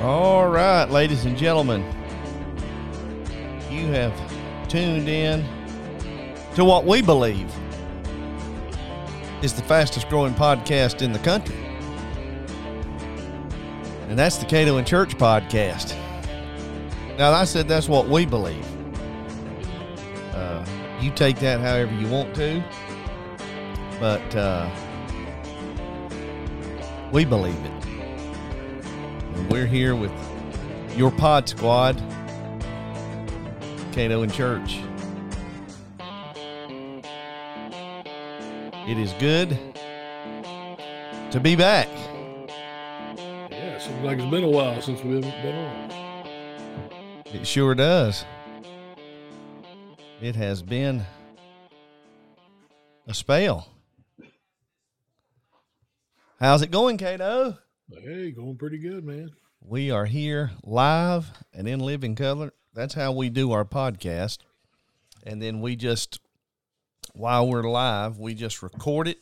All right, ladies and gentlemen, you have tuned in to what we believe is the fastest growing podcast in the country. And that's the Catoe and Church podcast. Now, I said that's what we believe. Uh, you take that however you want to, but uh, we believe it. We're here with your pod squad, Catoe and Church. It is good to be back. Yeah, it seems like it's been a while since we haven't been on. It sure does. It has been a spell. How's it going, Catoe? Hey, going pretty good, man. We are here live and in living color. That's how we do our podcast. And then we just, while we're live, we just record it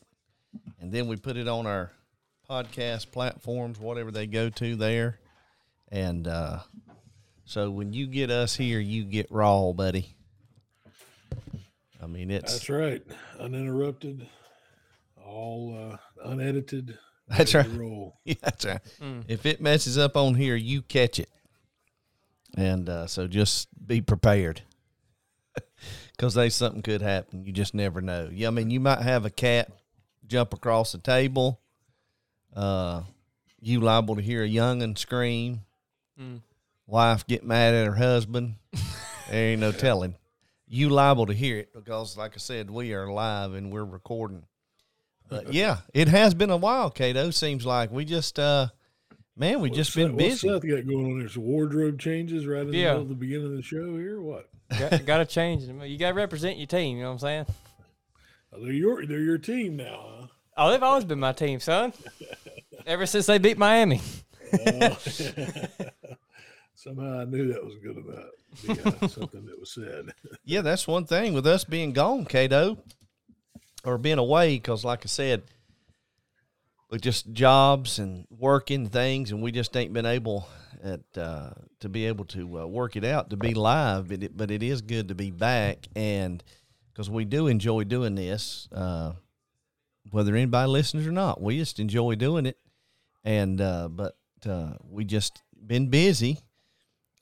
and then we put it on our podcast platforms, whatever they go to there. And uh, so when you get us here, you get raw, buddy. I mean, it's That's right. Uninterrupted, all uh, unedited. That's right. Roll. Yeah, that's right. If it messes up on here, you catch it. And uh, so just be prepared. Because they something could happen. You just never know. Yeah, I mean, you might have a cat jump across the table. Uh, you liable to hear a young'un scream. Wife get mad at her husband. there ain't no telling. You liable to hear it because, like I said, we are live and we're recording. But yeah, it has been a while, Catoe. Seems like we just, uh, man, we just been What's busy. Seth got going on There's Some wardrobe changes right in the Yeah. middle of the beginning of the show here. What? got, got to change it. You got to represent your team. You know what I'm saying? Oh, they're your they're your team now, huh? Oh, they've always been my team, son. Ever since they beat Miami. Somehow I knew that was good to be uh, something that was said. Yeah, that's one thing with us being gone, Catoe, or being away. Because, like I said, with just jobs and working things, and we just ain't been able at uh, to be able to uh, work it out to be live. But it, but it is good to be back, and because we do enjoy doing this, uh, whether anybody listens or not, we just enjoy doing it. And uh, but uh, we just been busy,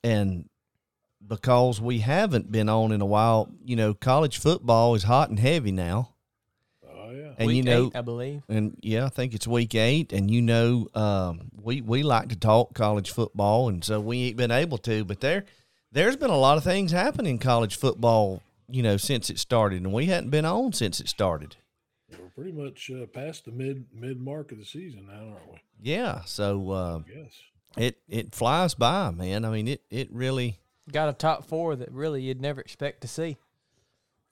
and because we haven't been on in a while, you know, college football is hot and heavy now. And Week you know, eight, I believe. and yeah, I think it's week eight, and you know, um, we we like to talk college football, and so we ain't been able to. But there, there's been a lot of things happening in college football, you know, since it started, and we hadn't been on since it started. We're pretty much uh, past the mid mid mark of the season now, aren't we? Yeah, so uh, Yes. it it flies by, man. I mean, it it really. Got a top four that really you'd never expect to see.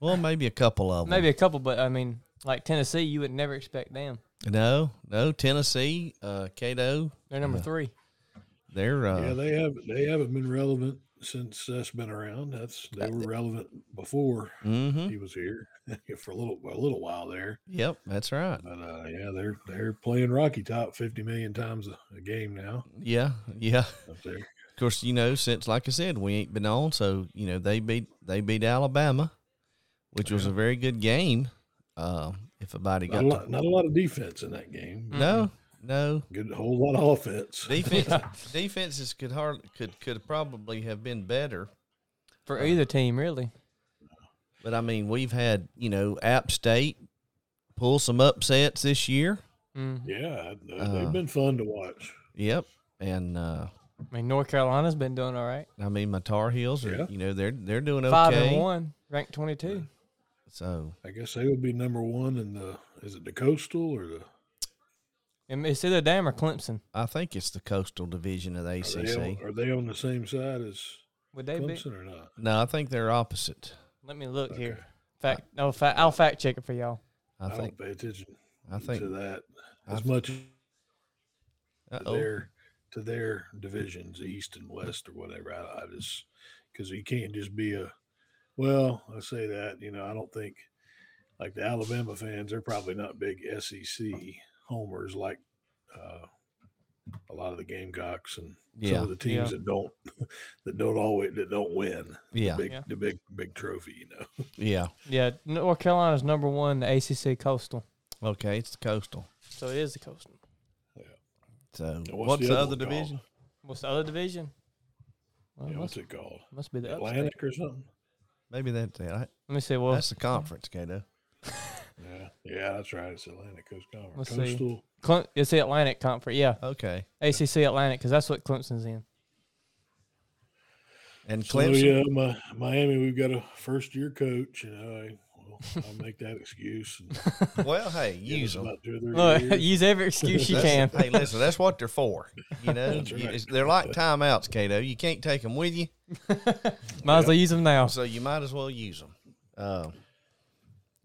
Well, maybe a couple of them. Maybe a couple, but I mean, like Tennessee, you would never expect them. No, no. Tennessee, uh, Catoe, They're number Yeah. three. they're uh, yeah, they have they haven't been relevant since that's been around. That's they were relevant before mm-hmm. he was here for a little a little while there. Yep, that's right. But uh, yeah, they're they're playing Rocky Top fifty million times a, a game now Yeah, yeah. up there. Of course, you know, since like I said, we ain't been on, so you know they beat they beat Alabama, which was a very good game. Uh, if a body Not got a, to, lot, not a lot of defense in that game. no, no Good whole lot of offense. defense defenses could hard could could probably have been better, For either team, really. but I mean we've had you know App State pull some upsets this year. Mm. Yeah, they- Uh, they've been fun to watch. Yep, and uh, I mean, North Carolina's been doing all right. I mean my Tar Heels are Yeah. you know they're they're doing okay. Five and one, ranked twenty-two. So I guess they would be number one in the is it the coastal or the And It's either them or Clemson. I think it's the Coastal Division of the are they, on, ACC. are they on the same side as Would they be? Or not? No, I think they're opposite. Let me look Okay. here. Fact, no, fa- I'll fact check it for y'all. I I, think don't pay attention I think to that I as th- much as uh-oh. their to their divisions, east and west or whatever. I, I just because you can't just be a well. I say that you know I don't think like the Alabama fans. They're probably not big SEC homers like uh, a lot of the Gamecocks and Yeah. some of the teams Yeah. that don't that don't always that don't win. Yeah. the big, Yeah. the big big trophy. You know, Yeah. Yeah, North Carolina's number one, the ACC Coastal. Okay, it's the coastal. So it is the Coastal. Yeah. So And what's, the, other other one called? division? What's the other division? Well, Yeah, must, what's it called? must be the upstate. Atlantic or something. Maybe that's it. I- Let me see. Well, That's the conference, Catoe. Yeah, yeah, that's right. It's Atlantic Coast Conference. Let's see. Coastal. Cle- it's the Atlantic Conference. Yeah, Okay. ACC Atlantic, because that's what Clemson's in. And So Clemson. yeah, my, Miami, we've got a first year coach. You know, I, well, I'll make that excuse. And Well, hey, use them. about two or three Look, use every excuse you can. hey, listen, that's what they're for. You know, That's You- they're like timeouts, Catoe. You can't take them with you, Might as well use them now. so you might as well use them. Uh,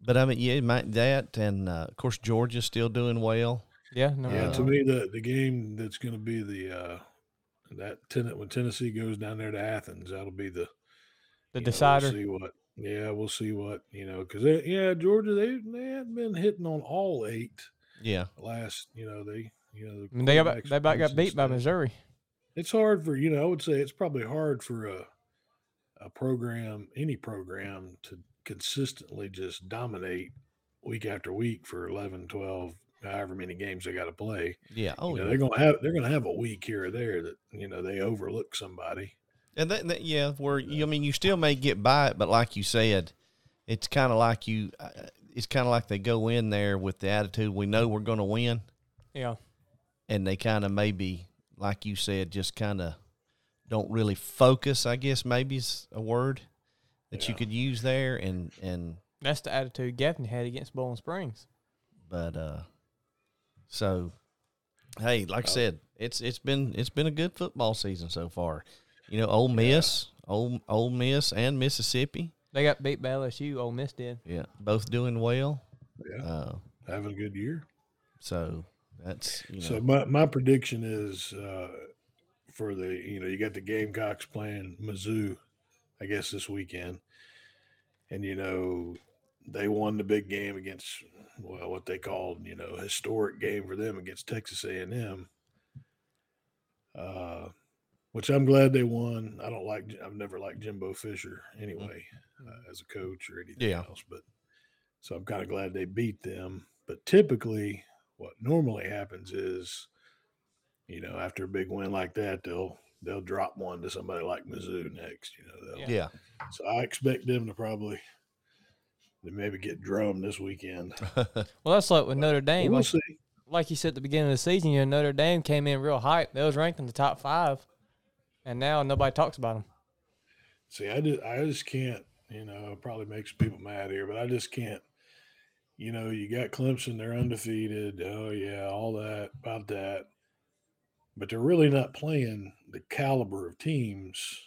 but I mean, yeah, might, that and uh, of course Georgia's still doing well. Yeah, no, Yeah, no. to me, the the game that's going to be the uh, that ten, when Tennessee goes down there to Athens, that'll be the the you know, decider. We'll see what. Yeah, we'll see what you know because yeah, Georgia they they hadn't been hitting on all eight Yeah, last. You know they you know the I mean, they got they about got beat by. Missouri. It's hard for you know I would say it's probably hard for a a program any program to consistently just dominate week after week for 11 12 however many games they got to play yeah. Oh, you know, yeah. they're gonna have they're gonna have a week here or there that you know they overlook somebody. And that, that yeah, where you, I mean, you still may get by it, but like you said, it's kind of like you. Uh, it's kind of like they go in there with the attitude we know we're going to win, Yeah, and they kind of maybe, like you said, just kind of don't really focus. I guess maybe is a word that you could use there, and and that's the attitude Gaffney had against Boiling Springs. but uh, so hey, like I said, it's it's been it's been a good football season so far. You know, Ole Miss, Ole Ole Miss, and Mississippi. They got beat by LSU. Ole Miss did. Yeah, both doing well. Yeah, Uh, having a good year. so that's you know, So my, my prediction is uh, for the you know you got the Gamecocks playing Mizzou, I guess this weekend, and you know they won the big game against well what they called you know historic game for them against Texas A and M. Uh, which I'm glad they won. I don't like I've never liked Jimbo Fisher anyway uh, as a coach or anything Yeah. else, but so I'm kind of glad they beat them. But typically, what normally happens is, you know, after a big win like that, they'll they'll drop one to somebody like Mizzou next. You know, they'll, yeah, so I expect them to probably to maybe get drummed this weekend. Well, that's like with Notre Dame. we'll Like, see. like you said at the beginning of the season, you know, Notre Dame came in real hype. They was ranked in the top five, and now nobody talks about them. See, I just I just can't. You know, it probably makes people mad here, but I just can't. You know, you got Clemson; they're undefeated. Oh yeah, all that about that, but they're really not playing the caliber of teams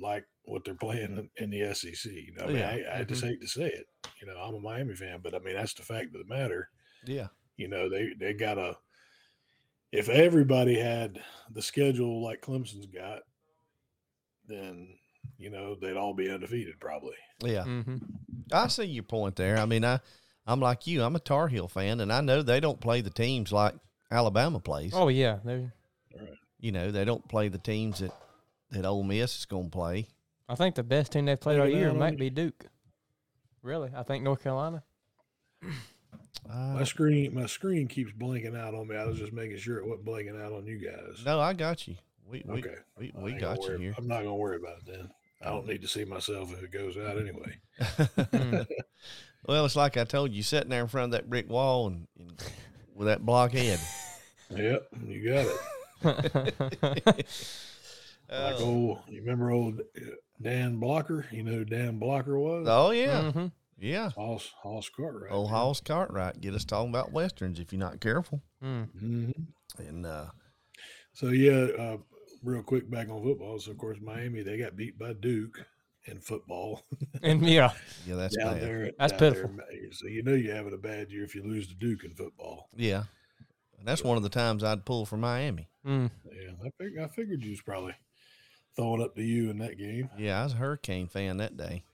like what they're playing in the SEC. You know, I, mean, Yeah. I, I just mm-hmm. hate to say it. You know, I'm a Miami fan, but I mean that's the fact of the matter. yeah, You know, they they got a. If everybody had the schedule like Clemson's got, then you know they'd all be undefeated probably. yeah. Mm-hmm. I see your point there. I mean, I I'm like you. I'm a Tar Heel fan, and I know they don't play the teams like Alabama plays. Oh yeah, they're- You know, they don't play the teams that that Ole Miss is going to play. I think the best team they've played all year might be Duke. Really, I think North Carolina. My Uh, screen, my screen keeps blinking out on me. I was just making sure it wasn't blinking out on you guys. no, I got you. We we okay, we, we got you worry- here. I'm not gonna worry about it then. I don't need to see myself if it goes out anyway. Mm. well, it's like I told you, sitting there in front of that brick wall and, and with that blockhead. Yep, you got it. Like Oh. old, you remember old uh, Dan Blocker? You know who Dan Blocker was? Oh yeah, Mhm. yeah. Hoss Hoss Cartwright. Old Hoss Cartwright get us talking about westerns if you're not careful. Mm. hmm And uh, So yeah, uh, real quick back on football. So of course Miami they got beat by Duke in football And yeah, yeah, that's down bad. there. That's down there pitiful. in So you know you're having a bad year if you lose to Duke in football. Yeah, and that's one of the times I'd pull for Miami. mm. Yeah, I figured I figured you was probably throwing up to you in that game. Yeah, I was a Hurricane fan that day.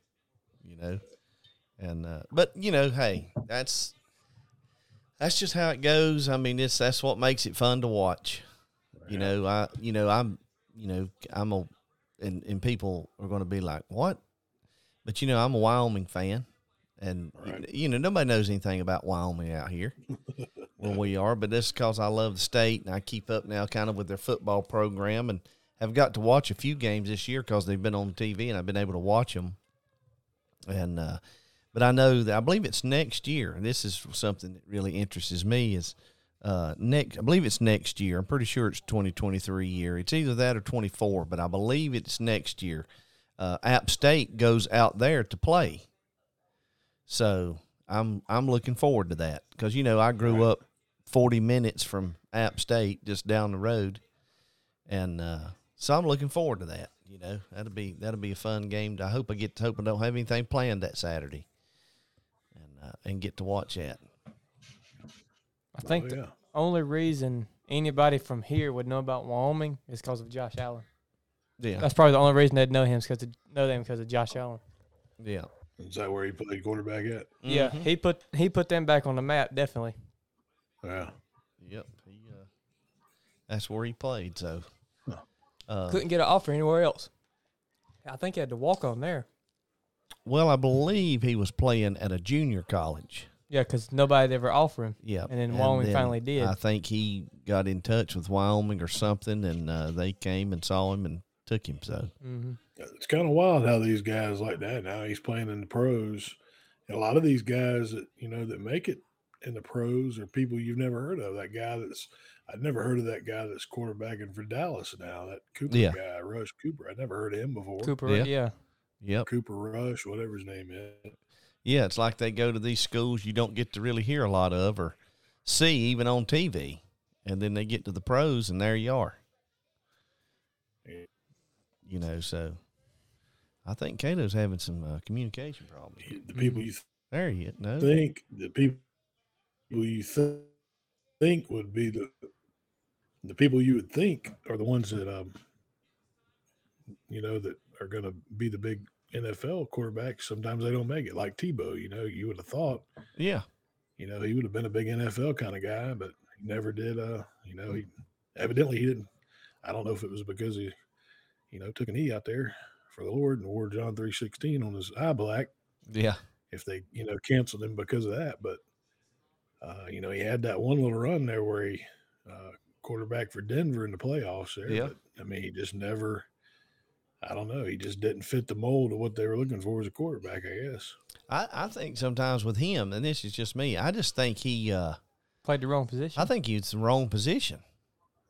You know, and uh, but you know, hey, that's that's just how it goes. I mean, it's that's what makes it fun to watch. You know, I you know I'm you know I'm a and and people are going to be like what, but you know I'm a Wyoming fan, and Right. you know nobody knows anything about Wyoming out here where we are, but that's because I love the state and I keep up now kind of with their football program and have got to watch a few games this year because they've been on TV and I've been able to watch them, and uh, but I know that I believe it's next year. And this is something that really interests me is uh, next. I believe it's next year. I'm pretty sure it's 2023 year. It's either that or 24, but I believe it's next year. Uh, App State goes out there to play, so I'm I'm looking forward to that because you know I grew up 40 minutes from App State, just down the road, and uh, so I'm looking forward to that. You know, that'll be that'll be a fun game. I hope I get to hope I don't have anything planned that Saturday, and uh, and get to watch that. I think Oh, the only reason anybody from here would know about Wyoming is because of Josh Allen. Yeah, That's probably the only reason they'd know him is because know them because of Josh Allen. yeah, Is that where he played quarterback at? Yeah, Mhm. he put he put them back on the map definitely. Yeah. Yep. He, uh, that's where he played. So, Huh. uh, Couldn't get an offer anywhere else. I think he had to walk on there. well, I believe he was playing at a junior college. Yeah, because nobody ever offered him. Yeah, And then Wyoming finally did. I think he got in touch with Wyoming or something, and uh, they came and saw him and took him. So, hmm It's kind of wild how these guys like that now. He's playing in the pros. A lot of these guys that you know that make it in the pros are people you've never heard of. That guy that's I'd never heard of that guy that's quarterbacking for Dallas now. That Cooper Yeah. guy, Rush Cooper. I'd never heard of him before. Cooper, Yeah. yeah. yep, Cooper Rush, whatever his name is. Yeah, it's like they go to these schools you don't get to really hear a lot of or see even on TV, and then they get to the pros, and there you are. You know, so I think Catoe's having some uh, communication problems. The people you There he is. No, think the people you th- think would be the the people you would think are the ones that um you know that are going to be the big NFL quarterbacks. Sometimes they don't make it, like Tebow. You know, you would have thought yeah, you know he would have been a big NFL kind of guy, but he never did. Uh, you know, he evidently he didn't. I don't know if it was because he, you know, took an E out there for the Lord and wore John three sixteen on his eye black yeah, if they you know canceled him because of that. But uh, you know he had that one little run there where he uh, quarterback for Denver in the playoffs there. Yeah. But, I mean he just never. I don't know. He just didn't fit the mold of what they were looking for as a quarterback. I guess. I, I think sometimes with him, and this is just me, I just think he, uh, Played the wrong position. I think he's the wrong position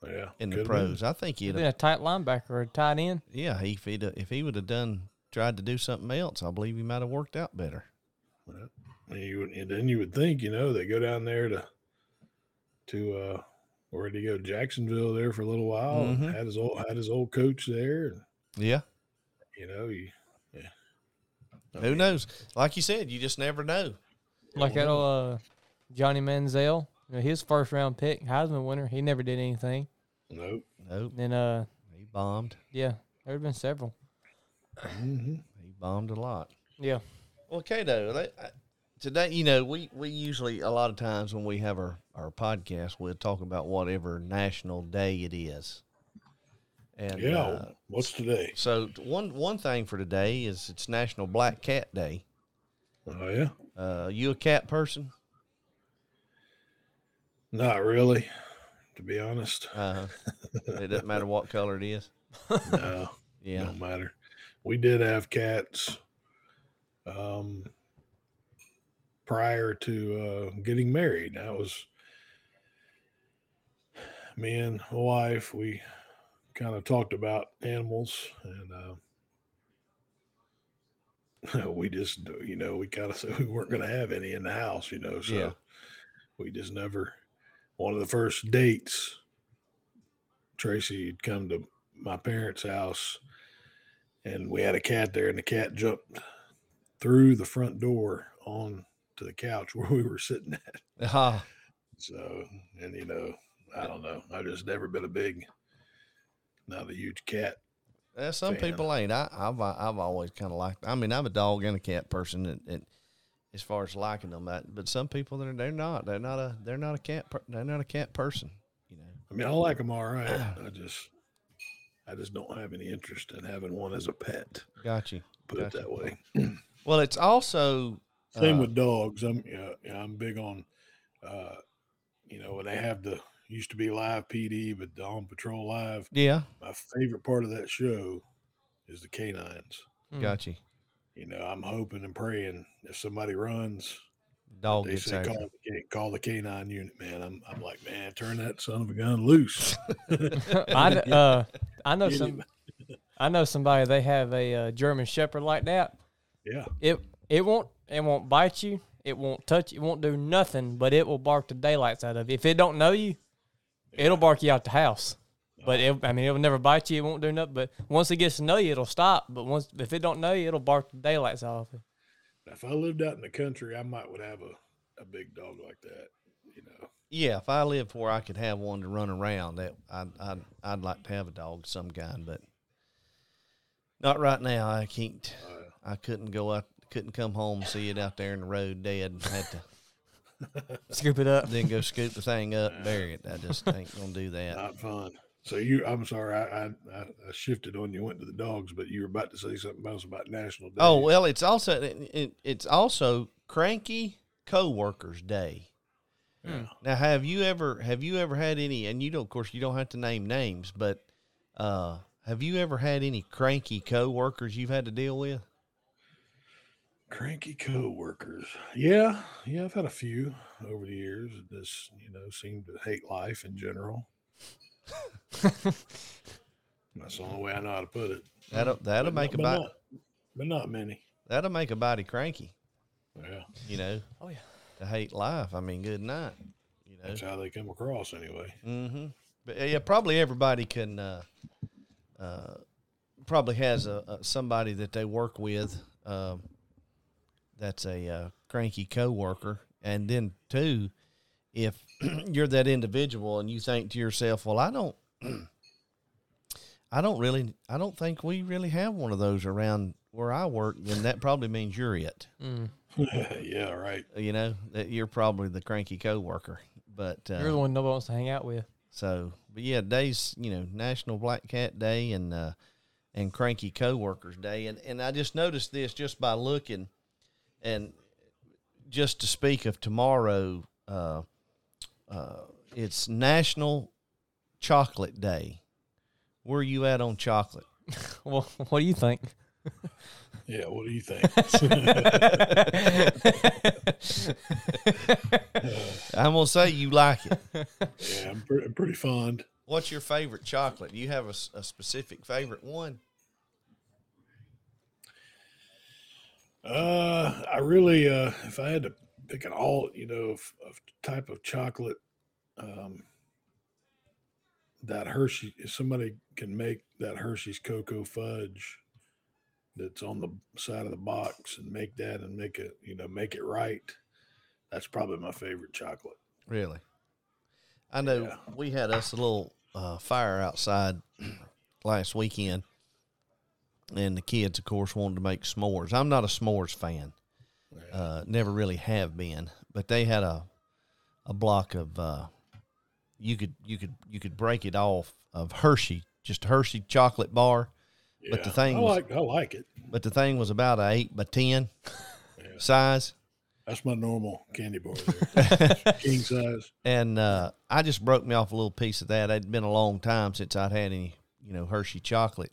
Yeah. in the could've been. pros. I think He'd he'd, been a tight linebacker or a tight end. yeah, he, if he'd, if he would have done tried to do something else, I believe he might have worked out better. And, you, would- and then you would think, you know, they go down there to to uh where did he go? Jacksonville there for a little while. and Mhm. had his old had his old coach there, and Yeah, you know, he yeah. I who mean, knows? Like you said, you just never know. Like that old uh, Johnny Manziel, you know, his first round pick, Heisman winner. He never did anything. Nope. Nope, Then, uh, he bombed. yeah, there have been several. hmm He bombed a lot. Yeah. Well, Catoe, that- I- today, you know, we, we usually, a lot of times when we have our, our podcast, we'll talk about whatever national day it is. And Yeah. uh, What's today? so one one thing for today is it's National Black Cat Day. Oh yeah. Uh, you a cat person? Not really, to be honest. Uh, it doesn't matter what color it is. No, Yeah. don't matter. We did have cats um prior to uh getting married. That was me and my wife, we kind of talked about animals and uh we just you know, we kind of said we weren't gonna have any in the house, you know, so Yeah. we just never one of the first dates Tracy had come to my parents' house and we had a cat there and the cat jumped through the front door on to the couch where we were sitting at. Ah, So, and you know, I don't know. I've just never been a big, not a huge cat. uh, some Fan. people ain't. I, I've I've always kind of liked. I mean, I'm a dog and a cat person, and, and as far as liking them, that. But some people they're they're not. They're not a they're not a cat. Per, they're not a cat person. You know. I mean, I like them all right. I just, I just don't have any interest in having one as a pet. Got you. Put Gotcha. it that way. Well, it's also Same uh, with dogs. I'm yeah, yeah, I'm big on uh you know, when they have the used to be live PD, but the on patrol live. yeah. My favorite part of that show is the canines. Gotcha. You. You know, I'm hoping and praying if somebody runs, Dog they gets say after. call the, ca- call the canine unit, man. I'm I'm like, man, turn that son of a gun loose. I uh, I know some. I know somebody. They have a uh, German Shepherd like that. yeah. It it won't it won't bite you. It won't touch. You, it won't do nothing. But it will bark the daylights out of you. If it don't know you, it'll bark you out the house. But it, I mean, it will never bite you. It won't do nothing. But once it gets to know you, it'll stop. But once if it don't know you, it'll bark the daylights out of you. If I lived out in the country, I might would have a, a big dog like that. You know. Yeah, if I lived where I could have one to run around, that I'd I'd, I'd like to have a dog of some kind, but not right now. I can't. Uh, I couldn't go out. Couldn't come home and see it out there in the road dead. Had to Scoop it up. then go scoop the thing up, bury it. I just ain't gonna do that. Not fun. So you, I'm sorry, I, I I I shifted on you, went to the dogs, but you were about to say something else about National Day. Oh well, it's also it, it, it's also cranky coworkers day. yeah. Now, have you ever have you ever had any? And you don't, of course, you don't have to name names, but uh, have you ever had any cranky coworkers you've had to deal with? Cranky coworkers. Yeah, yeah, I've had a few over the years. that Just you know, seem to hate life in general. That's the only way I know how to put it. That'll that'll But make a not- but body not, but not many. that'll make a body cranky. Yeah, You know, Oh yeah. to hate life. I mean, good night. You know. that's how they come across anyway. Mm-hmm. But yeah, probably everybody can. Uh, uh, probably has a, a somebody that they work with. Um, that's a uh, cranky coworker, and then too, if you're that individual and you think to yourself, "Well, I don't, I don't really, I don't think we really have one of those around where I work," then that probably means you're it. Mm. yeah, right. You know that you're probably the cranky coworker. But uh, You're the one nobody wants to hang out with. So, but yeah, days, you know, National Black Cat Day and uh, and Cranky Coworkers Day, and and I just noticed this just by looking, and just to speak of tomorrow, uh, uh, it's National Chocolate Day. Where are you at on chocolate? Well, what do you think? Yeah, what do you think? I'm gonna say you like it. yeah, I'm, pre- I'm pretty fond. What's your favorite chocolate? Do you have a specific favorite one? Uh, I really, uh, if I had to pick an all, you know, of, of type of chocolate, um, that Hershey, if somebody can make that Hershey's cocoa fudge that's on the side of the box and make that and make it, you know, make it right, that's probably my favorite chocolate. Really? I know Yeah. we had us a little uh, fire outside last weekend, and the kids, of course, wanted to make s'mores. I'm not a s'mores fan, uh, never really have been, but they had a a block of uh, you could you could you could break it off of Hershey, just a Hershey chocolate bar, But the thing I was- like, I like it. but the thing was about a eight by ten Yeah. size. That's my normal candy bar. King size. and uh, I just broke me off a little piece of that. It'd been a long time since I'd had any, you know, Hershey chocolate,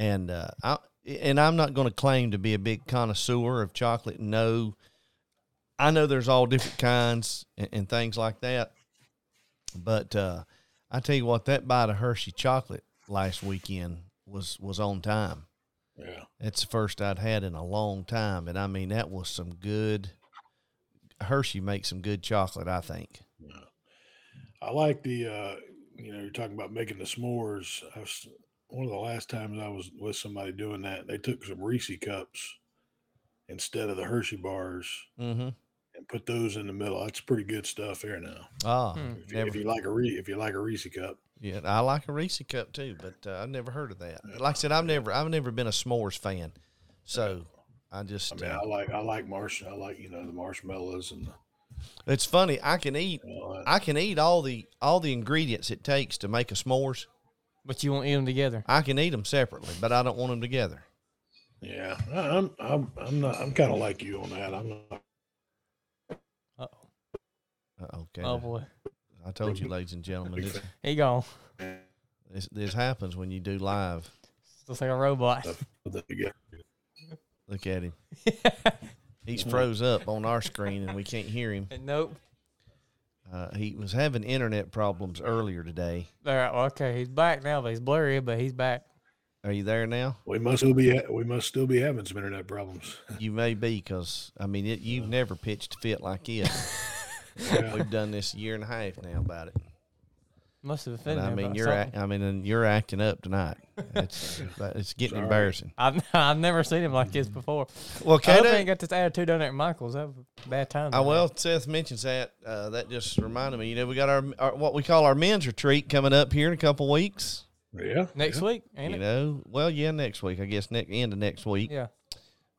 and uh, I and I'm not going to claim to be a big connoisseur of chocolate. No, I know there's all different kinds and, and things like that, but uh, I tell you what, that bite of Hershey chocolate last weekend was was on time. Yeah. It's the first I'd had in a long time, and I mean that was some good. Hershey makes some good chocolate, I think. Yeah. I like the, uh, you know, you're talking about making the s'mores. I was, one of the last times I was with somebody doing that, they took some Reese cups instead of the Hershey bars Mm-hmm. and put those in the middle. That's pretty good stuff there now. Ah, Hmm. If you, never. if you like a Re- if you like a Reese cup, Yeah, I like a Reese cup too, but uh, I've never heard of that. Like I said, I've never, I've never been a s'mores fan, so I just, I mean, uh, I like I like marsh. I like you know the marshmallows and the, It's funny. I can eat. I can eat all the all the ingredients it takes to make a s'mores. But you won't eat them together. I can eat them separately, but I don't want them together. yeah, I- I'm I'm I'm not I'm kind of like you on that. I'm not. Uh-oh. Uh, Okay. Oh boy, I told you, ladies and gentlemen, this, he gone. this this happens when you do live. Looks like a robot. put that together. Look at him. He's froze up on our screen and we can't hear him. nope. Uh, he was having internet problems earlier today. There. Okay, he's back now, but he's blurry, but he's back. Are you there now? We must still be ha- we must still be having some internet problems. You may be because I mean it, you've never pitched a fit like it. Yeah. We've done this a year and a half now about it. Must have And offended I mean you're act, I mean and you're acting up tonight. It's it's getting Sorry. embarrassing. I've I've never seen him like this before. Well, I hope he Catoe, ain't got this attitude down there at Michael's. That was a bad time. Uh, well, Seth mentions that. Uh, that just reminded me. You know, we got our, our what we call our men's retreat coming up here in a couple weeks. Yeah. next yeah. week, ain't you it? know, well, yeah, next week. I guess next end of next week. Yeah.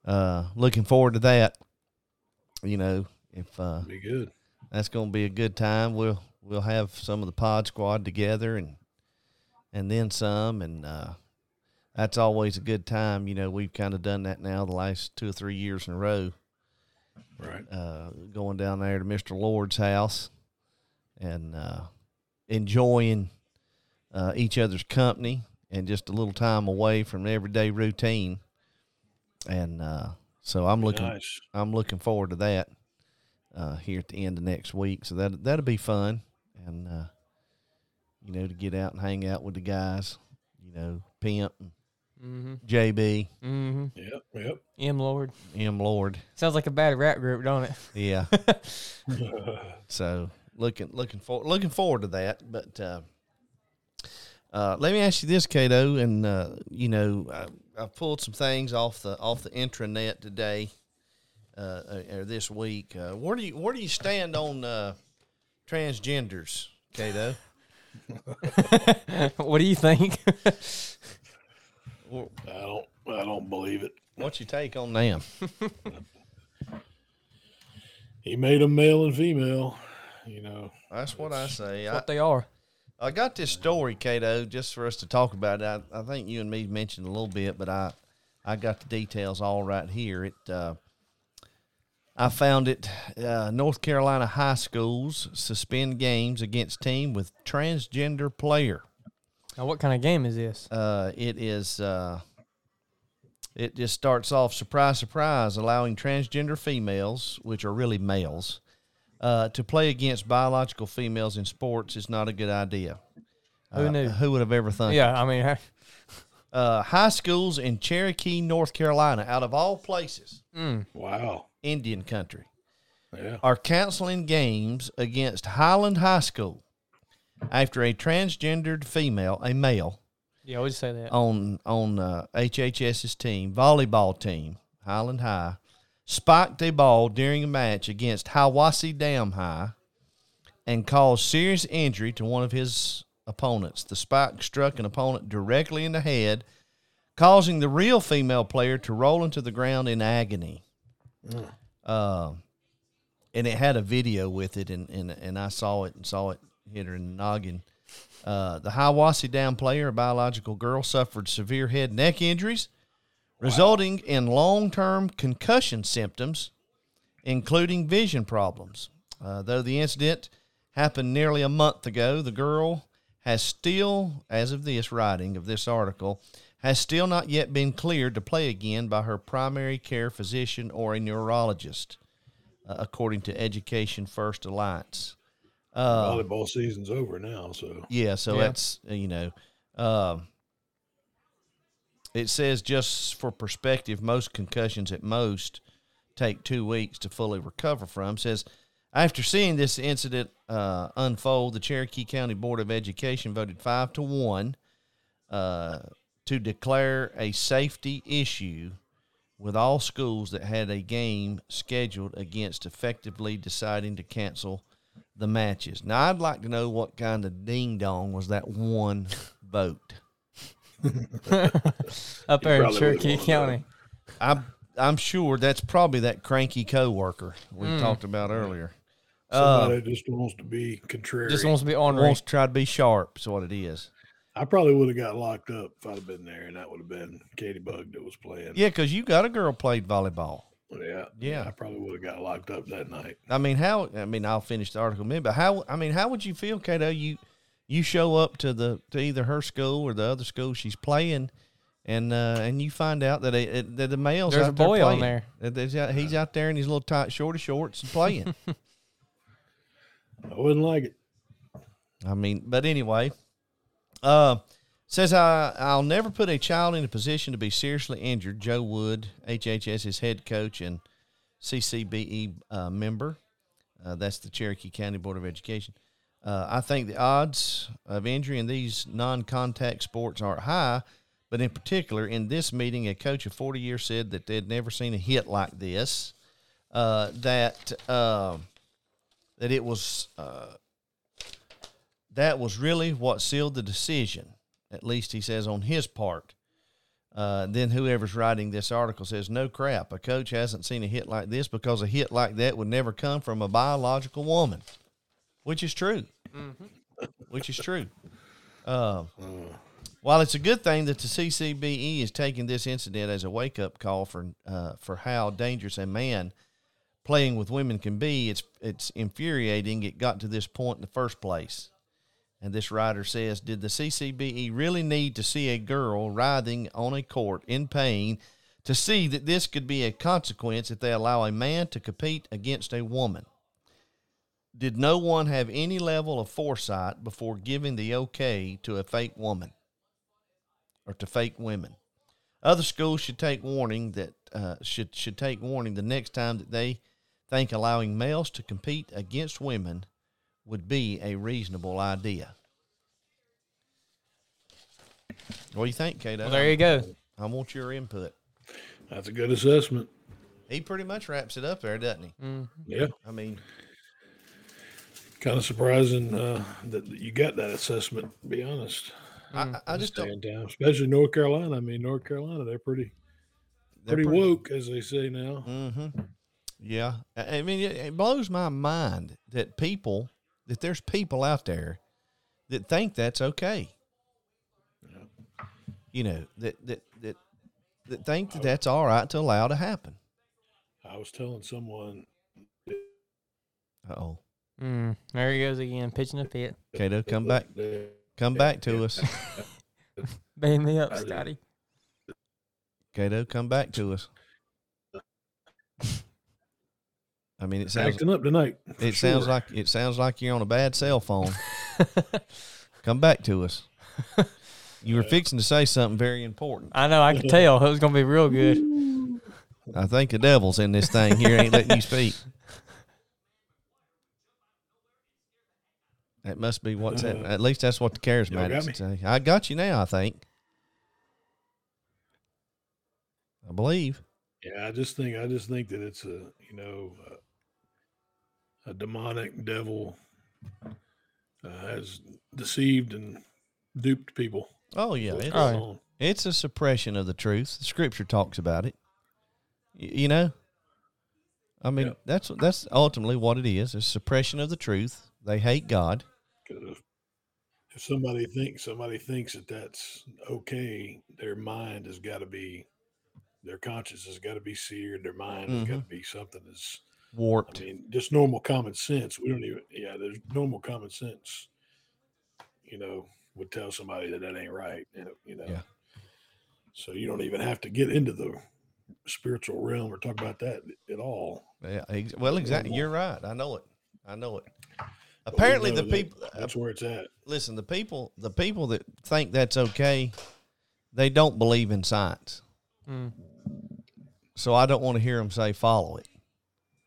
Uh, looking forward to that. You know, if uh, Be good. that's going to be a good time, we'll we'll have some of the pod squad together and and then some, and uh, that's always a good time. You know, we've kind of done that now the last two or three years in a row. Right. uh, going down there to Mr. Lord's house and uh, enjoying uh, each other's company and just a little time away from everyday routine. And uh, so I'm looking, Nice. I'm looking forward to that uh, here at the end of next week. So that that'll be fun, and uh, you know to get out and hang out with the guys. You know, Pimp, and Mm-hmm. JB, Mm-hmm. Yep. Yep. M Lord. M Lord. Sounds like a bad rap group, don't it? Yeah. So looking looking for looking forward to that. But uh, uh, let me ask you this, Catoe, and uh, you know I, I pulled some things off the off the intranet today uh, or this week. Uh, where do you where do you stand on uh, transgenders, Catoe? what do you think? I don't. I don't believe it. What's your take on them? He made them male and female. You know. That's what I say. I, what they are. I got this story, Catoe, just for us to talk about. I, I think you and me mentioned a little bit, but I, I got the details all right here. It, uh, I found it. Uh, North Carolina high schools suspend games against team with transgender player. Now, what kind of game is this? Uh, it is. Uh, it just starts off surprise, surprise, allowing transgender females, which are really males, uh, to play against biological females in sports is not a good idea. Who Uh, knew? Who would have ever thought? Yeah, I mean, Uh, high schools in Cherokee, North Carolina, out of all places, mm, Wow. Indian country, Yeah. are canceling games against Highland High School after a transgendered female, a male, yeah, I would say that. on on uh, HHS's team, volleyball team, Highland High, spiked a ball during a match against Hiwassee Dam High and caused serious injury to one of his opponents. The spike struck an opponent directly in the head, causing the real female player to roll into the ground in agony. Uh, and it had a video with it, and, and, and I saw it and saw it hit her in the noggin. Uh, the Hiwassee Dam player, a biological girl, suffered severe head and neck injuries, resulting in long term concussion symptoms, including vision problems. Uh, though the incident happened nearly a month ago, the girl has still, as of this writing of this article, has still not yet been cleared to play again by her primary care physician or a neurologist, uh, according to Education First Alliance. Uh, Volleyball season's over now, so yeah, so Yeah. that's uh, you know, um, it says just for perspective, most concussions at most take two weeks to fully recover from. Says after seeing this incident uh, unfold, the Cherokee County Board of Education voted five to one uh, to declare a safety issue with all schools that had a game scheduled against effectively deciding to cancel the matches. Now, I'd like to know what kind of ding dong was that one vote. Up there in Cherokee County. I'm I'm sure that's probably that cranky coworker we Mm. talked about earlier. Uh, Somebody just wants to be contrary. Just wants to be ornery. wants to try to be sharp. Is what it is. I probably would have got locked up if I'd have been there, and that would have been Katie Bug that was playing. Yeah, because you got a girl played volleyball. yeah, Yeah. I probably would have got locked up that night. I mean, how? I mean, I'll finish the article in minute, but how? I mean, how would you feel, Catoe? You you show up to the to either her school or the other school she's playing, and uh, and you find out that it, that the male's There's out a there boy on there. There's he's out there in his little tight shorty shorts and playing. I wouldn't like it. I mean, but anyway, uh, says I I'll never put a child in a position to be seriously injured. Joe Wood, HHS's head coach and CCBE uh, member, uh, that's the Cherokee County Board of Education. Uh, I think the odds of injury in these non-contact sports are high, but in particular, in this meeting, a coach of 40 years said that they'd never seen a hit like this. Uh, that uh, that it was uh, that was really what sealed the decision. At least he says on his part. Uh, then whoever's writing this article says, "No crap. A coach hasn't seen a hit like this because a hit like that would never come from a biological woman," which is true. Which is true. Uh, while it's a good thing that the CCBE is taking this incident as a wake up call for uh, for how dangerous a man playing with women can be, it's it's infuriating it got to this point in the first place. And this writer says, Did the CCBE really need to see a girl writhing on a court in pain to see that this could be a consequence if they allow a man to compete against a woman? Did no one have any level of foresight before giving the okay to a fake woman or to fake women? Other schools should take warning that uh, should should take warning the next time that they think allowing males to compete against women would be a reasonable idea. What do you think, Catoe? Well, there you go. I want your input. That's a good assessment. He pretty much wraps it up there, doesn't he? Mm. Yeah, I mean, kind of surprising uh, that that you got that assessment. To be honest, I, I- I just don't. and time, especially North Carolina. I mean, North Carolina, they're pretty they're pretty woke, as they say now. Mm-hmm. Yeah, I I mean, it, it blows my mind that people, that there's people out there that think that's okay. You know that that that that think that that's all right to allow to happen. I was telling someone, Uh oh, Mm, there he goes again, pitching a fit. Catoe, come back, come back to us. Bang me up, Scotty. Catoe, come back to us. I mean, it sounds acting up tonight. for it sounds like it sounds like you're on a bad cell phone. come back to us. You were fixing to say something very important. I know, I could tell. It was going to be real good. I think the devil's in this thing here, ain't letting you speak. That must be what's happening. Uh, at least that's what the Y'all charismatics say. I got you now, I think. I believe. Yeah, I just think I just think that it's a you know a, demonic devil uh, has deceived and duped people. Oh, yeah. It's, on? it's a suppression of the truth. The scripture talks about it. Y- You know? I mean, that's that's ultimately what it is. It's suppression of the truth. They hate God. if, if somebody thinks somebody thinks that that's okay, their mind has got to be, their conscience has got to be seared. Their mind has got to be something that's. I Warped. mean, just normal common sense. We don't even. Yeah, there's normal common sense. You know, would tell somebody that that ain't right. You know. You know. Yeah. So you don't even have to get into the spiritual realm or talk about that at all. Yeah, ex- well, exactly. You're right. I know it. I know it. But Apparently, know the that people. That's where it's at. listen, the people, the people that think that's okay, they don't believe in science. Mm. So I don't want to hear them say follow it.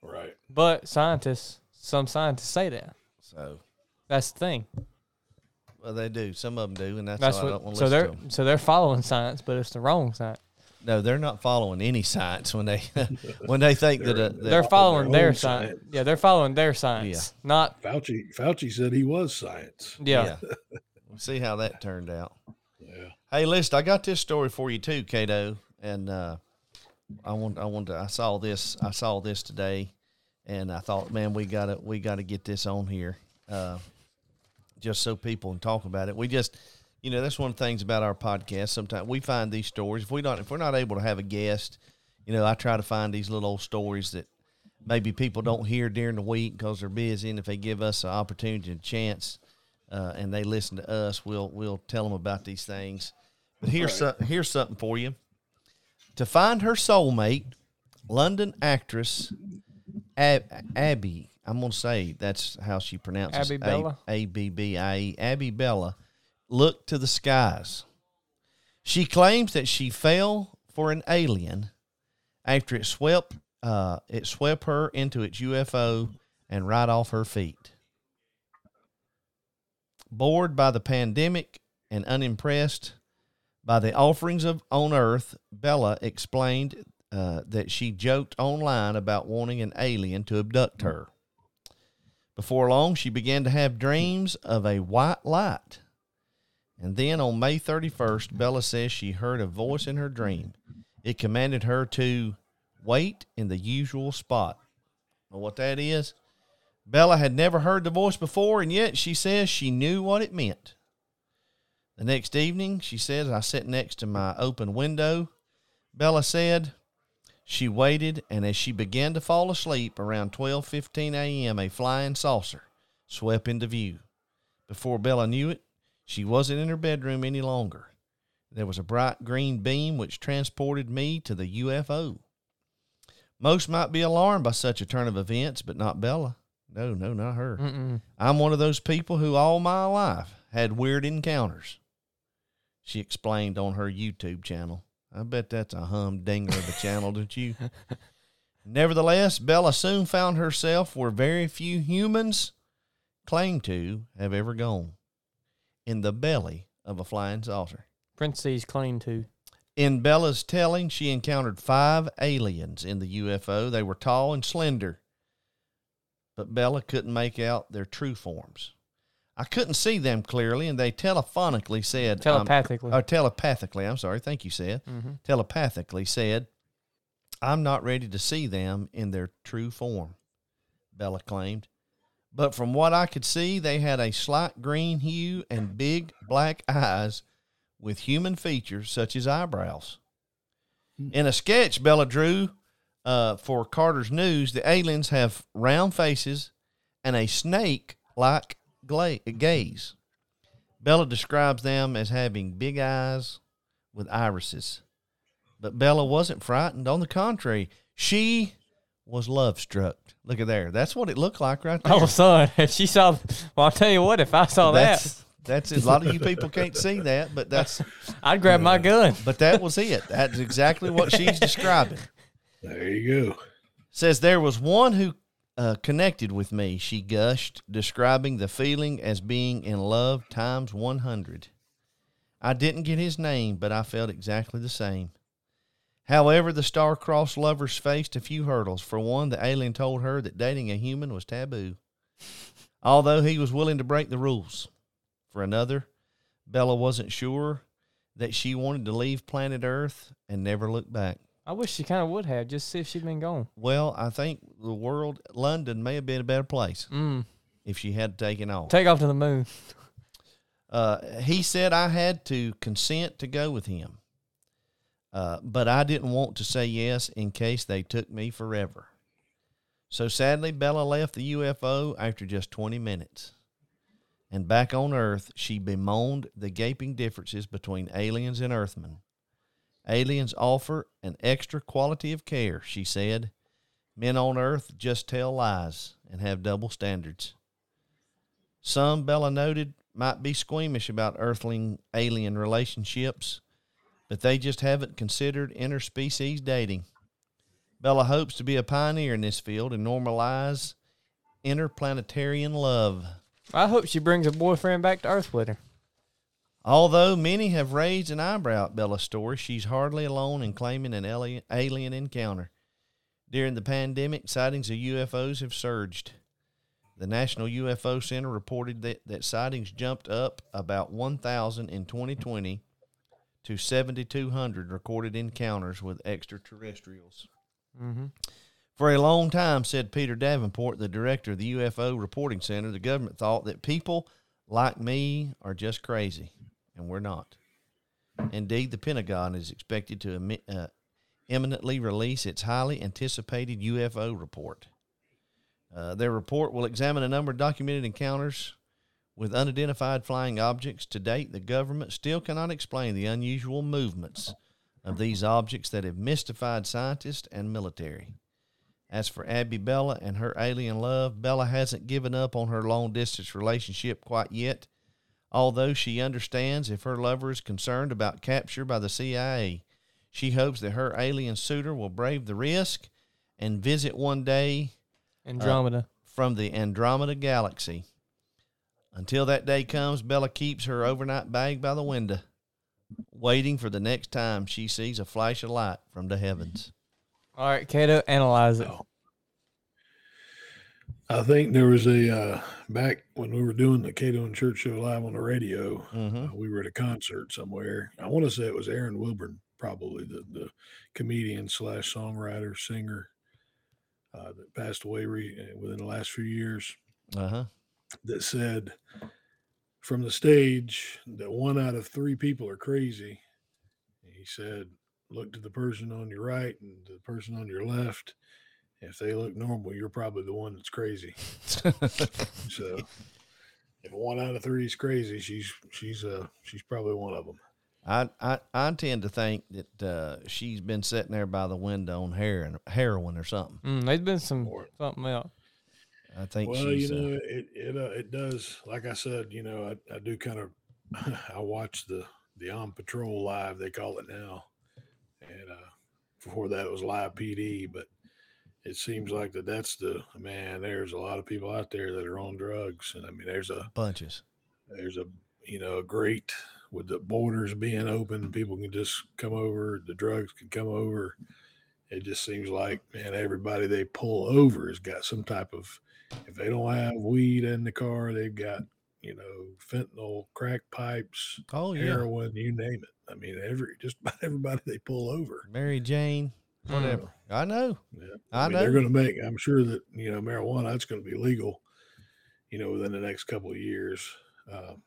Right. But scientists, some scientists say that. So That's the thing. well, they do. Some of them do, and that's, That's why I don't what. want to So listen they're to them. so they're following science, but it's the wrong science. No, they're not following any science when they when they think that, They're- uh, that They're their following their own science. science. Yeah, they're following their science, not Fauci. Fauci said he was science. yeah. We'll see how that turned out. Yeah. Hey, list. I got this story for you too, Catoe, and uh, I want I want to. I saw this. I saw this today, and I thought, man, we gotta we gotta get this on here, uh, just so people can talk about it. We just, you know, that's one of the things about our podcast. Sometimes we find these stories. If we don't, if we're not able to have a guest, you know, I try to find these little old stories that maybe people don't hear during the week because they're busy, and if they give us an opportunity and chance, uh, and they listen to us, we'll we'll tell them about these things. But here's Right. some, here's something for you. To find her soulmate, London actress Ab- Abbie, I'm gonna say that's how she pronounces Abbie Bella? A B B I E. Abbie Bella looked to the skies. She claims that she fell for an alien after it swept uh, it swept her into its UFO and right off her feet. Bored by the pandemic and unimpressed by the offerings of on Earth, Bella explained uh, that she joked online about wanting an alien to abduct her. Before long, she began to have dreams of a white light. And then on May 31st, Bella says she heard a voice in her dream. It commanded her to wait in the usual spot. Know what that is? Bella had never heard the voice before, and yet she says she knew what it meant. The next evening, she says, I sat next to my open window. Bella said she waited, and as she began to fall asleep around 12:15 a.m., a flying saucer swept into view. Before Bella knew it, she wasn't in her bedroom any longer. There was a bright green beam which transported me to the UFO. Most might be alarmed by such a turn of events, but not Bella. No, no, not her. Mm-mm. I'm one of those people who all my life had weird encounters. She explained on her YouTube channel. I bet that's a humdinger of a channel, don't you? Nevertheless, Bella soon found herself where very few humans claim to have ever gone in the belly of a flying saucer. Princess clean to. In Bella's telling, she encountered five aliens in the UFO. They were tall and slender, but Bella couldn't make out their true forms. I couldn't see them clearly, and they telephonically said, um, Telepathically. or telepathically, I'm sorry, thank you, Seth. Mhm. Telepathically said, I'm not ready to see them in their true form, Bella claimed. But from what I could see, they had a slight green hue and big black eyes with human features such as eyebrows. In a sketch Bella drew uh, for Caters News, the aliens have round faces and a snake like gla- gaze. Bella describes them as having big eyes with irises. But Bella wasn't frightened. On the contrary, she was love struck. Look at there. That's what it looked like right there. Oh, son, if she saw, well, I'll tell you what, if I saw that, that's that's it. A lot of you people can't see that, but that's I'd grab my gun. but that was it. That's exactly what she's describing. There you go. Says there was one who uh, connected with me. She gushed, describing the feeling as being in love times one hundred. I didn't get his name, but I felt exactly the same. However, the star-crossed lovers faced a few hurdles. For one, the alien told her that dating a human was taboo, although he was willing to break the rules. For another, Bella wasn't sure that she wanted to leave planet Earth and never look back. I wish she kind of would have, just see if she'd been gone. Well, I think the world, London, may have been a better place Mm. if she had taken off. Take off to the moon. Uh, he said I had to consent to go with him, uh, but I didn't want to say yes in case they took me forever. So sadly, Bella left the UFO after just 20 minutes. And back on Earth, she bemoaned the gaping differences between aliens and Earthmen. Aliens offer an extra quality of care, she said. Men on Earth just tell lies and have double standards. Some, Bella noted, might be squeamish about earthling alien relationships, but they just haven't considered interspecies dating. Bella hopes to be a pioneer in this field and normalize interplanetarian love. I hope she brings her boyfriend back to Earth with her. Although many have raised an eyebrow at Bella's story, she's hardly alone in claiming an alien, encounter. During the pandemic, sightings of UFOs have surged. The National UFO Center reported that, that sightings jumped up about 1,000 in 2020 to 7,200 recorded encounters with extraterrestrials. Mm-hmm. For a long time, said Peter Davenport, the director of the UFO Reporting Center, the government thought that people like me are just crazy, and we're not. Indeed, the Pentagon is expected to emi- uh, imminently release its highly anticipated UFO report. Uh, their report will examine a number of documented encounters with unidentified flying objects. To date, the government still cannot explain the unusual movements of these objects that have mystified scientists and military. As for Abbie Bella and her alien love, Bella hasn't given up on her long distance relationship quite yet, although she understands if her lover is concerned about capture by the CIA. She hopes that her alien suitor will brave the risk and visit one day uh, Andromeda. from the Andromeda galaxy. Until that day comes, Bella keeps her overnight bag by the window, waiting for the next time she sees a flash of light from the heavens. All right, Catoe, analyze it. Oh. I think there was a uh, back when we were doing the Catoe and Church show live on the radio. Mm-hmm. Uh, we were at a concert somewhere. I want to say it was Aaron Wilburn, probably the the comedian slash songwriter singer uh, that passed away re- uh, within the last few years. Uh huh. That said from the stage that one out of three people are crazy. He said, "Look to the person on your right and the person on your left." If they look normal, you're probably the one that's crazy. So if one out of three is crazy, she's she's uh she's probably one of them. I, I I tend to think that uh, she's been sitting there by the window on heroin, heroin or something. Mm, there's been some Or- something else. I think Well, you she's. uh, know, it it uh, it does. Like I said, you know, I, I do kind of I watch the the on patrol live they call it now, and uh, before that it was live PD. But it seems like that that's the man. There's a lot of people out there that are on drugs, and I mean, there's a bunches. there's a you know a great with the borders being open people can just come over the drugs can come over it just seems like man everybody they pull over has got some type of if they don't have weed in the car they've got you know fentanyl crack pipes Oh yeah, heroin you name it i mean every just about everybody they pull over Mary Jane, whatever. I know. yeah. I mean, they're going to make i'm sure that you know marijuana that's going to be legal you know within the next couple of years um,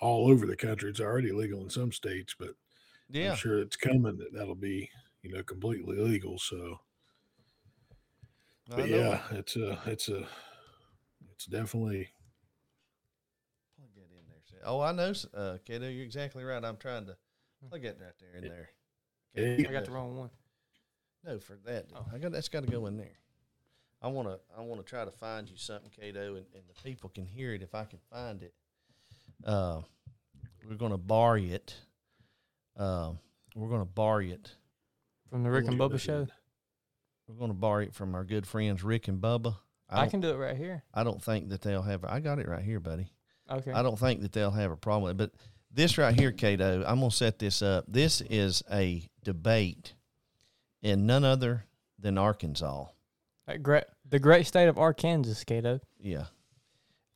all over the country it's already legal in some states but Yeah. i'm sure it's coming that that'll be you know completely legal so I but know yeah it's a it's a it's definitely Plug that in there. Oh, I know, s- uh, Catoe. You're exactly right. I'm trying to plug that right there in there. Yeah. I got the wrong one. No, for that, Oh. I got that's got to go in there. I want to I want to try to find you something, Catoe, and, and the people can hear it if I can find it. Uh, we're gonna bar it. Uh, we're gonna bar it. From the Rick and Look Bubba show. We're gonna bar it from our good friends Rick and Bubba. I, I can do it right here. I don't think that they'll have. I got it right here, buddy. Okay. I don't think that they'll have a problem with it. But this right here, Catoe, I'm gonna set this up. This is a debate in none other than Arkansas. Great, the great state of Arkansas, Catoe. Yeah.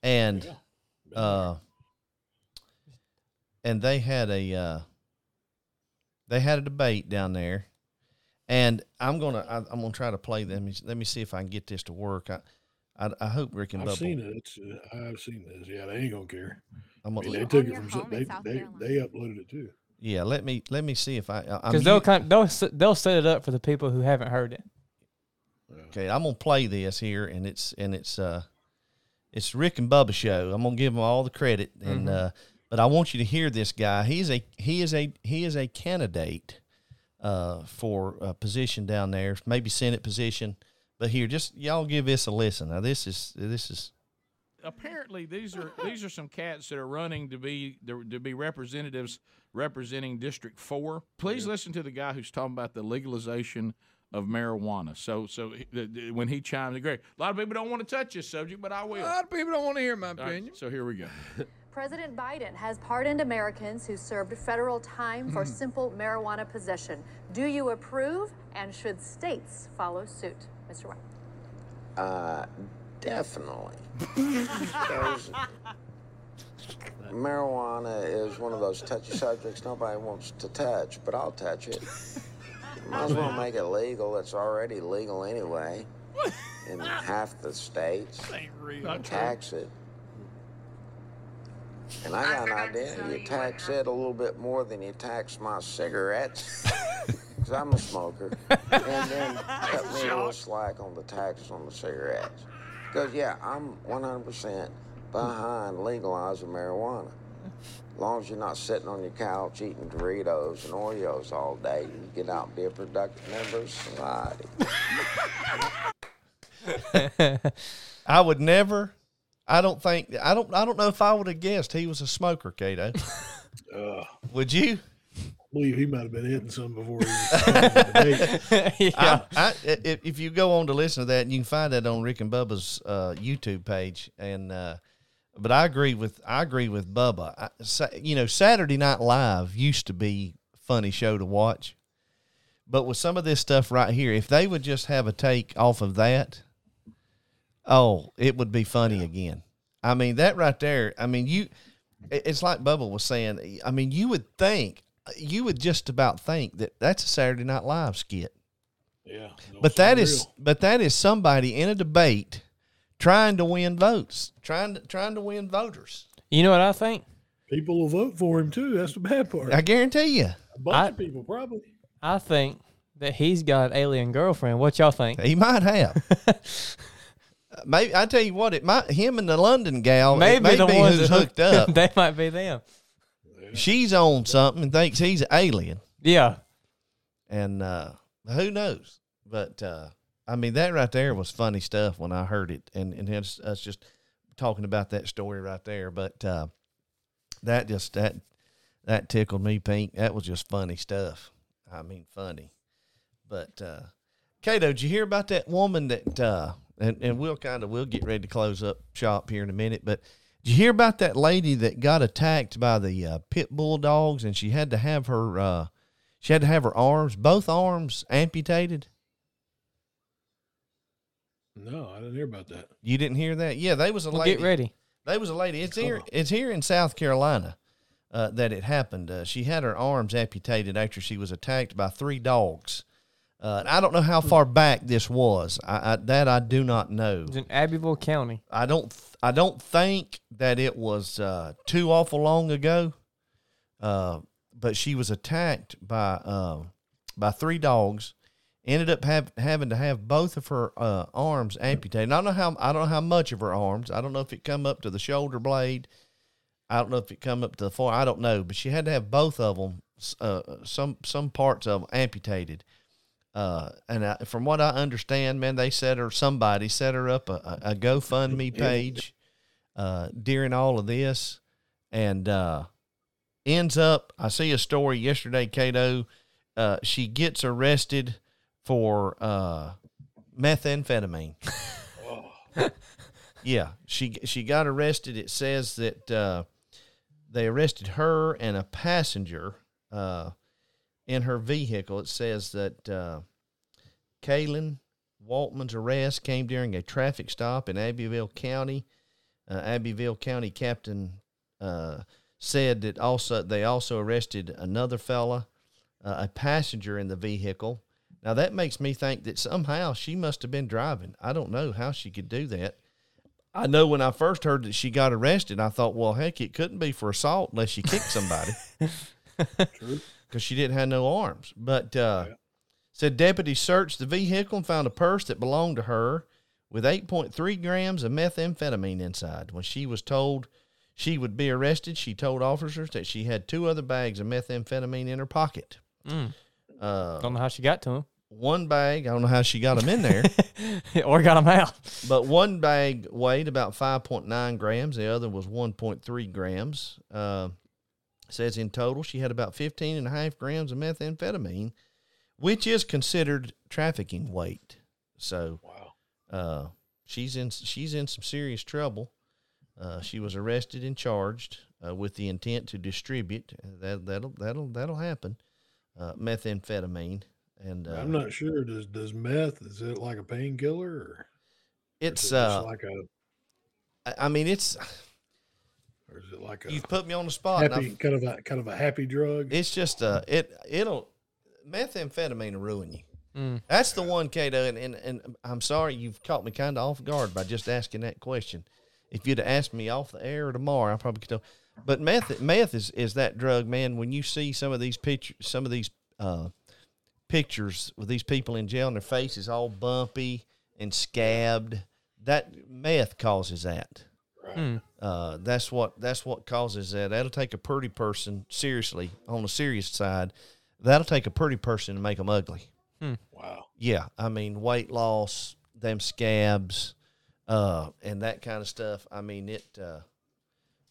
And Yeah. uh and they had a uh they had a debate down there. And I'm gonna I, I'm gonna try to play them. Let me see if I can get this to work. I I, I hope Rick and I've Bubba. seen it. Uh, I've seen this. Yeah, they ain't gonna care. I'm gonna, mean, they took it from some- home in they South they, Carolina. they uploaded it too. Yeah. Let me let me see if I. I Because they'll u- kind they'll they'll set it up for the people who haven't heard it. Okay, I'm gonna play this here, and it's and it's uh, it's Rick and Bubba show. I'm gonna give them all the credit, and Mhm. uh, but I want you to hear this guy. He's a he is a he is a candidate uh for a position down there, maybe Senate position. But here, just y'all give this a listen. Now this is this is apparently these are these are some cats that are running to be to be representatives representing District Four. Please listen to the guy who's talking about the legalization of marijuana. So so he- the- the- when he chimes in, great. A lot of people don't want to touch this subject, but I will. A lot of people don't want to hear my All right, opinion. so here we go. President Biden has pardoned Americans who served federal time for simple marijuana possession. Do you approve? And should states follow suit? Mr. White. Uh, definitely. There's- marijuana is one of those touchy subjects nobody wants to touch, but I'll touch it. Might as well make it legal. It's already legal anyway. in half the states Not true. tax it. And I got an idea. You tax it a little bit more than you tax my cigarettes. Because I'm a smoker. And then cut me a little slack on the taxes on the cigarettes. Because, yeah, I'm 100% behind legalizing marijuana. As long as you're not sitting on your couch eating Doritos and Oreos all day, you get out and be a productive member of society. I would never. I don't think. I don't. I don't know if I would have guessed he was a smoker, Catoe. Would you? Believe he might have been hitting some before he was starting the yeah. I, I, if if you go on to listen to that, you can find that on Rick and Bubba's uh, YouTube page. And uh, but I agree with I agree with Bubba. I, sa- you know, Saturday Night Live used to be a funny show to watch, but with some of this stuff right here, if they would just have a take off of that, oh, it would be funny again. I mean, that right there. I mean, you. It's like Bubba was saying. I mean, you would think. You would just about think that that's a Saturday Night Live skit. Yeah, no, But it's that unreal. is but that is somebody in a debate trying to win votes, trying to trying to win voters. You know what I think? people will vote for him too. That's the bad part. I guarantee you, A bunch I- of people probably. I think that he's got an alien girlfriend. What y'all think? he might have. Maybe I tell you what, it might him and the London gal. Maybe may the be ones who's hooked up. they might be them. She's on something and thinks he's an alien, Yeah. and uh, who knows? But uh, I mean, that right there was funny stuff when I heard it, and and it's us just talking about that story right there. But uh, that just that that tickled me pink. That was just funny stuff. I mean, funny. But uh, Catoe, did you hear about that woman that? Uh, and and we'll kind of we'll get ready to close up shop here in a minute, but. Did you hear about that lady that got attacked by the uh, pit bull dogs, and she had to have her uh, she had to have her arms, both arms, amputated? No, I didn't hear about that. You didn't hear that? Yeah, they was a Well, lady. get ready. They was a lady. It's here. It's here in South Carolina uh, that it happened. Uh, she had her arms amputated after she was attacked by three dogs. Uh, and I don't know how far back this was. I, I, that I do not know. It's in Abbeville County. I don't. th- I don't think that it was uh, too awful long ago. Uh, but she was attacked by uh, by three dogs. Ended up have, having to have both of her uh, arms amputated. I don't know how. I don't know how much of her arms. I don't know if it come up to the shoulder blade. I don't know if it come up to the fore. I don't know, but she had to have both of them. Uh, some some parts of them amputated. Uh, and I, from what I understand, man, they set her somebody set her up a, a, GoFundMe page uh, during all of this, and uh, ends up. I see a story yesterday, Catoe. Uh, she gets arrested for uh, methamphetamine. yeah, she she got arrested. It says that uh, they arrested her and a passenger uh, in her vehicle. It says that uh, Kaylin Waltman's arrest came during a traffic stop in Abbeville County. Uh, Abbeville County Captain uh, said that also they also arrested another fella, uh, a passenger in the vehicle. Now that makes me think that somehow she must have been driving. I don't know how she could do that. I know when I first heard that she got arrested, I thought, well, heck, it couldn't be for assault unless she kicked somebody True. Because she didn't have no arms. But uh, said deputies searched the vehicle and found a purse that belonged to her with 8.3 grams of methamphetamine inside. When she was told she would be arrested, she told officers that she had two other bags of methamphetamine in her pocket. Mm. Uh, Don't know how she got to them. one bag, I don't know how she got them in there, or got them out. but one bag weighed about 5.9 grams. The other was 1.3 grams. Uh, says in total, she had about 15 and a half grams of methamphetamine, which is considered trafficking weight. So, Wow. uh, she's in she's in some serious trouble. Uh, she was arrested and charged uh, with the intent to distribute. That that'll that'll that'll happen. Uh, methamphetamine and uh, I'm not sure. Does does meth is it like a painkiller or it's it uh, like a I- I mean it's or is it like a you've put me on the spot. happy kind of a kind of a happy drug? It's just uh it it'll methamphetamine will ruin you. That's the one, Catoe, and, and, and I'm sorry you've caught me kind of off guard by just asking that question. If you'd have asked me off the air tomorrow, I probably could tell. But meth, meth is, is that drug, man. When you see some of these pictures, some of these uh, pictures with these people in jail and their faces all bumpy and scabbed, that meth causes that. Uh, that's what that's what causes that. That'll take a pretty person seriously on the serious side. That'll take a pretty person to make them ugly. Wow. Yeah, I mean weight loss, them scabs, uh, and that kind of stuff. I mean it. Uh,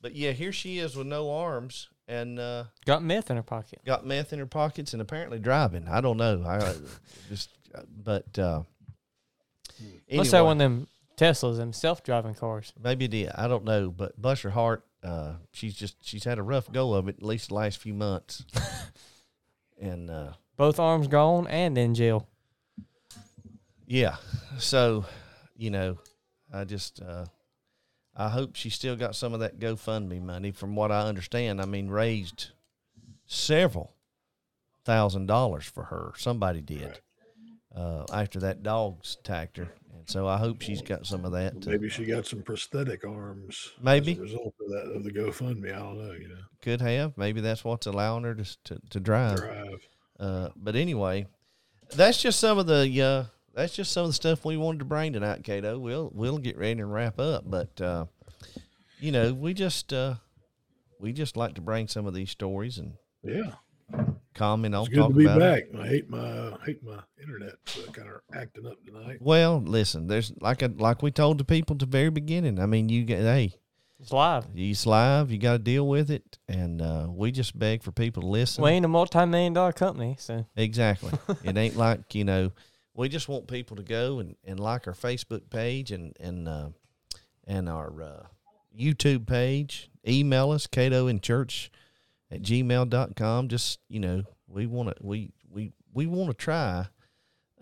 but yeah, here she is with no arms and uh, Got meth in her pocket. got meth in her pockets and apparently driving. I don't know. I uh, just, but uh, Let's say one of them Teslas, them self-driving cars. Maybe it did. I don't know. But bless her heart, uh, she's just she's had a rough go of it at least the last few months. and uh, Both arms gone and in jail. yeah, so you know, I just uh, I hope she still got some of that GoFundMe money. From what I understand, I mean, raised several thousand dollars for her. Somebody did uh, after that dog's attacked her, and so I hope she's got some of that. to- Maybe she got some prosthetic arms. Maybe. as a result of that of the GoFundMe. I don't know. You know, could have. Maybe that's what's allowing her to to, to drive. drive. Uh, but anyway, that's just some of the uh, that's just some of the stuff we wanted to bring tonight, Catoe. We'll we'll get ready and wrap up, but uh, you know, we just uh, we just like to bring some of these stories and Yeah, comment on it's good talk to be about back. it. I hate my hate my internet uh, kind of acting up tonight. Well, listen, there's like I, like we told the people at the very beginning. I mean, you get hey, It's live. it's live. You got to deal with it, and uh, we just beg for people to listen. We ain't a multi-million dollar company, so Exactly. it ain't like, you know, we just want people to go and, and like our Facebook page and, and, uh, and our, uh, YouTube page, email us, Catoe in church at gmail.com. Just, you know, we want to, we, we, we want to try,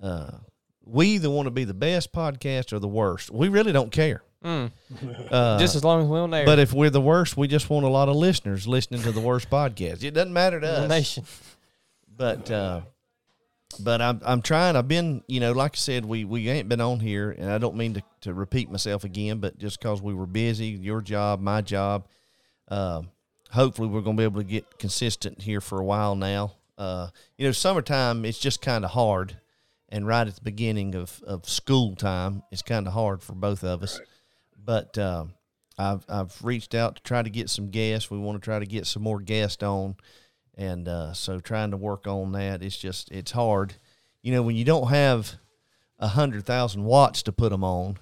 uh, we either want to be the best podcast or the worst. We really don't care. Uh, just as long as we're on there. but if we're the worst, we just want a lot of listeners listening to the worst podcast. It doesn't matter to the us nation. but uh but I'm I'm trying. I've been, you know, like I said, we we ain't been on here, and I don't mean to, to repeat myself again, but just because we were busy, your job, my job, uh, hopefully we're going to be able to get consistent here for a while now. Uh, you know, summertime it's just kind of hard, and right at the beginning of of school time, it's kind of hard for both of us. But uh, I've I've reached out to try to get some guests. We want to try to get some more guests on. And uh, so trying to work on that it's just it's hard. You know when you don't have a hundred thousand watts to put them on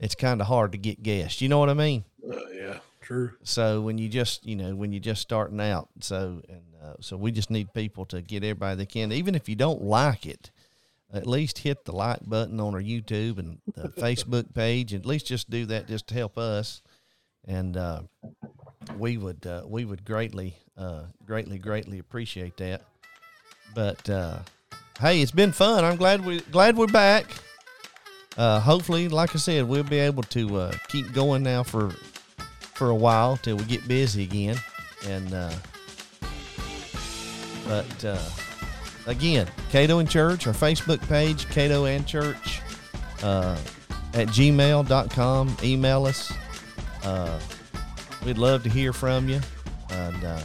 it's kind of hard to get guests. You know what i mean? Uh, yeah, true. so when you just you know when you're just starting out so and uh, so we just need people to get everybody they can. Even if you don't like it at least hit the like button on our youtube and the facebook page. At least just do that just to help us. And uh, we would uh, we would greatly uh, greatly greatly appreciate that. But uh, hey it's been fun. I'm glad we glad we're back. Uh, hopefully like i said we'll be able to uh, keep going now for for a while till we get busy again. And uh, but uh, again, Catoe and Church, our Facebook page, Catoe and Church, uh, at gmail.com. Email us. Uh, we'd love to hear from you. And uh,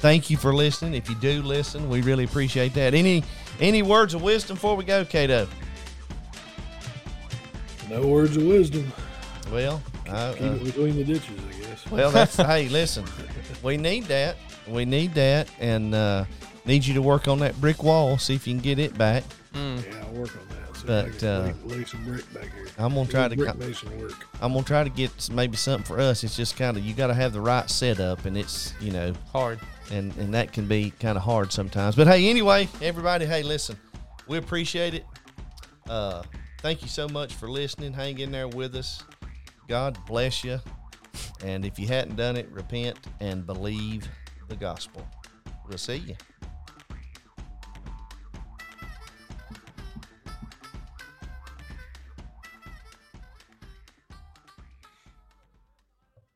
thank you for listening. If you do listen, we really appreciate that. Any any words of wisdom before we go, Catoe? No words of wisdom. Well, I, Keep uh, it between the ditches, I guess. Well, that's hey, listen, we need that. We need that, and uh, need you to work on that brick wall. See if you can get it back. yeah, I'll work on that. See But, if I can uh, lay, lay some brick back here. I'm gonna try to brick mason work. I'm gonna try to get maybe something for us. It's just kind of you got to have the right setup, and it's you know, Hard. and and that can be kind of hard sometimes. But hey, anyway, everybody, hey, listen, we appreciate it. Uh, thank you so much for listening. Hang in there with us. God bless you. And if you hadn't done it, repent and believe the gospel. We'll see you.